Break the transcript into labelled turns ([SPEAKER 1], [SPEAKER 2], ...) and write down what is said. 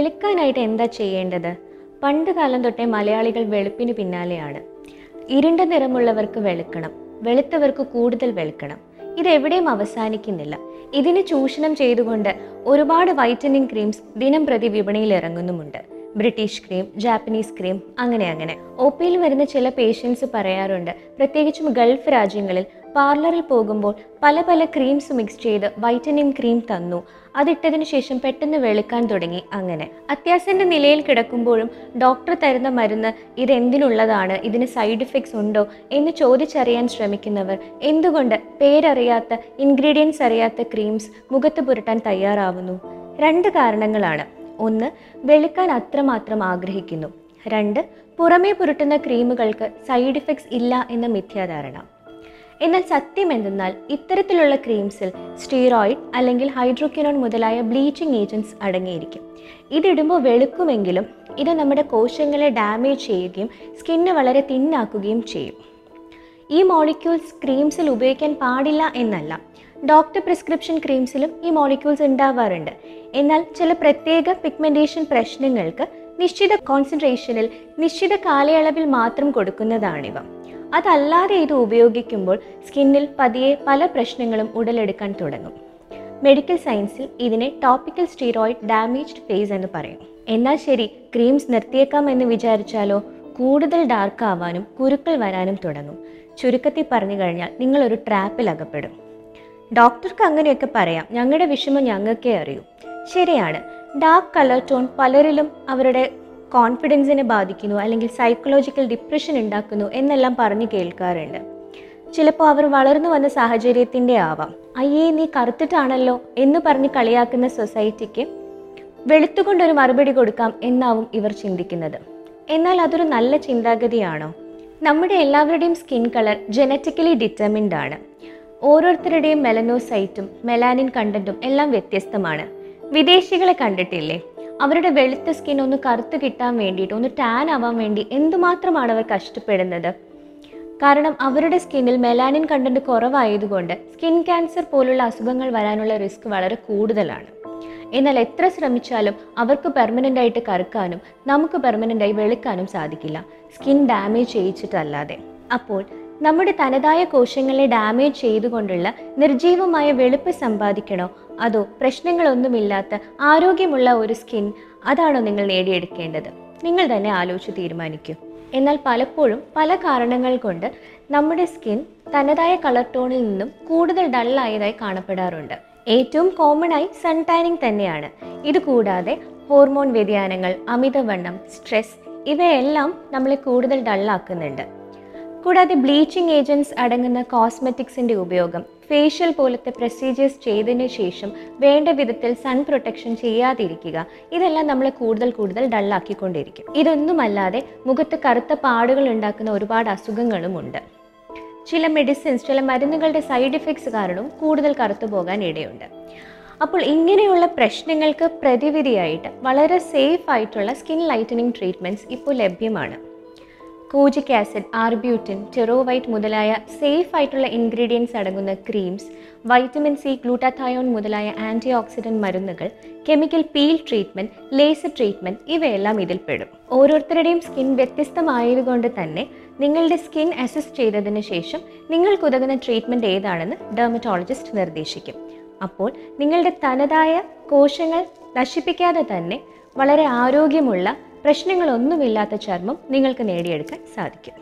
[SPEAKER 1] വെളുക്കാനായിട്ട് എന്താ ചെയ്യേണ്ടത്? പണ്ട് കാലം തൊട്ടേ മലയാളികൾ വെളുപ്പിന് പിന്നാലെയാണ്. ഇരുണ്ട നിറമുള്ളവർക്ക് വെളുക്കണം വെളുത്തവർക്ക് കൂടുതൽ വെളുക്കണം. ഇതെവിടെയും അവസാനിക്കുന്നില്ല. ഇതിന് ചൂഷണം ചെയ്തുകൊണ്ട് ഒരുപാട് വൈറ്റനിങ് ക്രീംസ് ദിനം പ്രതി വിപണിയിൽ ഇറങ്ങുന്നുമുണ്ട്. ബ്രിട്ടീഷ് ക്രീം ജാപ്പനീസ് ക്രീം അങ്ങനെ അങ്ങനെ. ഒ പിയിൽ വരുന്ന ചില പേഷ്യൻസ് പറയാറുണ്ട് പ്രത്യേകിച്ചും ഗൾഫ് രാജ്യങ്ങളിൽ പാർലറിൽ പോകുമ്പോൾ പല പല ക്രീംസ് മിക്സ് ചെയ്ത് വൈറ്റനിങ് ക്രീം തന്നു. അതിട്ടതിനു ശേഷം പെട്ടെന്ന് വെളുക്കാൻ തുടങ്ങി അങ്ങനെ. അത്യാസന്റെ നിലയിൽ കിടക്കുമ്പോഴും ഡോക്ടർ തരുന്ന മരുന്ന് ഇതെന്തിനുള്ളതാണ് ഇതിന് സൈഡ് ഇഫക്ട്സ് ഉണ്ടോ എന്ന് ചോദിച്ചറിയാൻ ശ്രമിക്കുന്നവർ എന്തുകൊണ്ട് പേരറിയാത്ത ഇൻഗ്രീഡിയൻസ് അറിയാത്ത ക്രീംസ് മുഖത്ത് പുരട്ടാൻ തയ്യാറാവുന്നു? രണ്ട് കാരണങ്ങളാണ്. ഒന്ന് വെളുക്കാൻ അത്രമാത്രം ആഗ്രഹിക്കുന്നു. രണ്ട് പുറമേ പുരട്ടുന്ന ക്രീമുകൾക്ക് സൈഡ് ഇഫക്ട്സ് ഇല്ല എന്ന മിഥ്യാധാരണ. എന്നാൽ സത്യം എന്തെന്നാൽ ഇത്തരത്തിലുള്ള ക്രീംസിൽ സ്റ്റീറോയിഡ് അല്ലെങ്കിൽ ഹൈഡ്രോക്വിനോൺ മുതലായ ബ്ലീച്ചിങ് ഏജന്റ്സ് അടങ്ങിയിരിക്കും. ഇതിടുമ്പോൾ വെളുക്കുമെങ്കിലും ഇത് നമ്മുടെ കോശങ്ങളെ ഡാമേജ് ചെയ്യുകയും സ്കിന്ന് വളരെ തിന്നാക്കുകയും ചെയ്യും. ഈ മോളിക്യൂൾസ് ക്രീംസിൽ ഉപയോഗിക്കാൻ പാടില്ല എന്നല്ല. ഡോക്ടർ പ്രിസ്ക്രിപ്ഷൻ ക്രീംസിലും ഈ മോളിക്യൂൾസ് ഉണ്ടാവാറുണ്ട്. എന്നാൽ ചില പ്രത്യേക പിഗ്മെന്റേഷൻ പ്രശ്നങ്ങൾക്ക് നിശ്ചിത കോൺസെൻട്രേഷനിൽ നിശ്ചിത കാലയളവിൽ മാത്രം കൊടുക്കുന്നതാണിവ. അതല്ലാതെ ഇത് ഉപയോഗിക്കുമ്പോൾ സ്കിന്നിൽ പതിയെ പല പ്രശ്നങ്ങളും ഉടലെടുക്കാൻ തുടങ്ങും. മെഡിക്കൽ സയൻസിൽ ഇതിനെ ടോപ്പിക്കൽ സ്റ്റീറോയിഡ് ഡാമേജ്ഡ് ഫേസ് എന്ന് പറയും. എന്നാൽ ശരി ക്രീംസ് നിർത്തിയേക്കാമെന്ന് വിചാരിച്ചാലോ? കൂടുതൽ ഡാർക്ക് ആവാനും കുരുക്കൾ വരാനും തുടങ്ങും. ചുരുക്കത്തിൽ പറഞ്ഞു കഴിഞ്ഞാൽ നിങ്ങളൊരു ട്രാപ്പിൽ അകപ്പെടും. ഡോക്ടർക്ക് അങ്ങനെയൊക്കെ പറയാം. ഞങ്ങളുടെ വിഷമം ഞങ്ങൾക്കേ അറിയൂ. ശരിയാണ്. ഡാർക്ക് കളർ ടോൺ പലരിലും അവരുടെ കോൺഫിഡൻസിനെ ബാധിക്കുന്നു അല്ലെങ്കിൽ സൈക്കോളജിക്കൽ ഡിപ്രഷൻ ഉണ്ടാക്കുന്നു എന്നെല്ലാം പറഞ്ഞു കേൾക്കാറുണ്ട്. ചിലപ്പോൾ അവർ വളർന്നു വന്ന സാഹചര്യത്തിന്റെ ആവാം. അയ്യേ നീ കറുത്തിട്ടാണല്ലോ എന്ന് പറഞ്ഞ് കളിയാക്കുന്ന സൊസൈറ്റിക്ക് വെളുത്തുകൊണ്ടൊരു മറുപടി കൊടുക്കാം എന്നാവും ഇവർ ചിന്തിക്കുന്നത്. എന്നാൽ അതൊരു നല്ല ചിന്താഗതിയാണോ? നമ്മുടെ എല്ലാവരുടെയും സ്കിൻ കളർ ജനറ്റിക്കലി ഡിറ്റർമിൻഡ് ആണ്. ഓരോരുത്തരുടെയും മെലനോസൈറ്റും മെലാനിൻ കണ്ടന്റും എല്ലാം വ്യത്യസ്തമാണ്. വിദേശികളെ കണ്ടിട്ടില്ലേ? അവരുടെ വെളുത്ത സ്കിൻ ഒന്ന് കറുത്ത് കിട്ടാൻ വേണ്ടിയിട്ട് ഒന്ന് ടാൻ ആവാൻ വേണ്ടി എന്തുമാത്രമാണ് അവർ കഷ്ടപ്പെടുന്നത്? കാരണം അവരുടെ സ്കിന്നിൽ മെലാനിൻ കണ്ടന്റ് കുറവായതുകൊണ്ട് സ്കിൻ ക്യാൻസർ പോലുള്ള അസുഖങ്ങൾ വരാനുള്ള റിസ്ക് വളരെ കൂടുതലാണ്. എന്നാൽ എത്ര ശ്രമിച്ചാലും അവർക്ക് പെർമനന്റ് ആയിട്ട് കറുക്കാനും നമുക്ക് പെർമനന്റായി വെളുക്കാനും സാധിക്കില്ല. സ്കിൻ ഡാമേജ് ചെയ്യിച്ചിട്ടല്ലാതെ. അപ്പോൾ നമ്മുടെ തനതായ കോശങ്ങളെ ഡാമേജ് ചെയ്തുകൊണ്ടുള്ള നിർജീവമായ വെളുപ്പ് സമ്പാദിക്കണോ? അതോ പ്രശ്നങ്ങളൊന്നുമില്ലാത്ത ആരോഗ്യമുള്ള ഒരു സ്കിൻ അതാണോ നിങ്ങൾ നേടിയെടുക്കേണ്ടത്? നിങ്ങൾ തന്നെ ആലോചിച്ച് തീരുമാനിക്കൂ. എന്നാൽ പലപ്പോഴും പല കാരണങ്ങൾ കൊണ്ട് നമ്മുടെ സ്കിൻ തനതായ കളർ ടോണിൽ നിന്നും കൂടുതൽ ഡള്ളായതായി കാണപ്പെടാറുണ്ട്. ഏറ്റവും കോമൺ ആയി സൺ ടാനിങ് തന്നെയാണ്. ഇത് കൂടാതെ ഹോർമോൺ വ്യതിയാനങ്ങൾ അമിതവണ്ണം സ്ട്രെസ് ഇവയെല്ലാം നമ്മളെ കൂടുതൽ ഡള്ളാക്കുന്നുണ്ട് കൂടാതെ ബ്ലീച്ചിങ് ഏജന്റ്സ് അടങ്ങുന്ന കോസ്മെറ്റിക്സിന്റെ ഉപയോഗം ഫേഷ്യൽ പോലത്തെ പ്രൊസീജിയേഴ്സ് ചെയ്തതിന് ശേഷം വേണ്ട വിധത്തിൽ സൺ പ്രൊട്ടക്ഷൻ ചെയ്യാതിരിക്കുക ഇതെല്ലാം നമ്മളെ കൂടുതൽ കൂടുതൽ ഡള്ളാക്കിക്കൊണ്ടിരിക്കും. ഇതൊന്നുമല്ലാതെ മുഖത്ത് കറുത്ത പാടുകൾ ഉണ്ടാക്കുന്ന ഒരുപാട് അസുഖങ്ങളുമുണ്ട് ചില മെഡിസിൻസ് ചില മരുന്നുകളുടെ സൈഡ് ഇഫക്ട്സ് കാരണവും കൂടുതൽ കറുത്തു പോകാൻ ഇടയുണ്ട്. അപ്പോൾ ഇങ്ങനെയുള്ള പ്രശ്നങ്ങൾക്ക് പ്രതിവിധിയായിട്ട് വളരെ സേഫ് ആയിട്ടുള്ള സ്കിൻ ലൈറ്റനിങ് ട്രീറ്റ്മെന്റ്സ് ഇപ്പോൾ ലഭ്യമാണ്. കോജിക് ആസിഡ് ആർബ്യൂട്ടിൻ ടെറോവൈറ്റ് മുതലായ സേഫ് ആയിട്ടുള്ള ഇൻഗ്രീഡിയൻസ് അടങ്ങുന്ന ക്രീംസ് വൈറ്റമിൻ സി ഗ്ലൂട്ടാഥയോൺ മുതലായ ആന്റി ഓക്സിഡന്റ് മരുന്നുകൾ chemical peel treatment laser treatment ഇവയെല്ലാം ഇതിൽ പെടും. ഓരോരുത്തരുടെയും സ്കിൻ വ്യത്യസ്തമായതുകൊണ്ട് തന്നെ നിങ്ങളുടെ സ്കിൻ അസസ് ചെയ്തതിന് ശേഷം നിങ്ങൾക്കുതകുന്ന ട്രീറ്റ്മെന്റ് ഏതാണെന്ന് ഡെർമറ്റോളജിസ്റ്റ് നിർദ്ദേശിക്കും. അപ്പോൾ നിങ്ങളുടെ തനതായ കോശങ്ങൾ നശിപ്പിക്കാതെ തന്നെ വളരെ ആരോഗ്യമുള്ള പ്രശ്നങ്ങളൊന്നുമില്ലാത്ത ചർമ്മം നിങ്ങൾക്ക് നേടിയെടുക്കാൻ സാധിക്കും.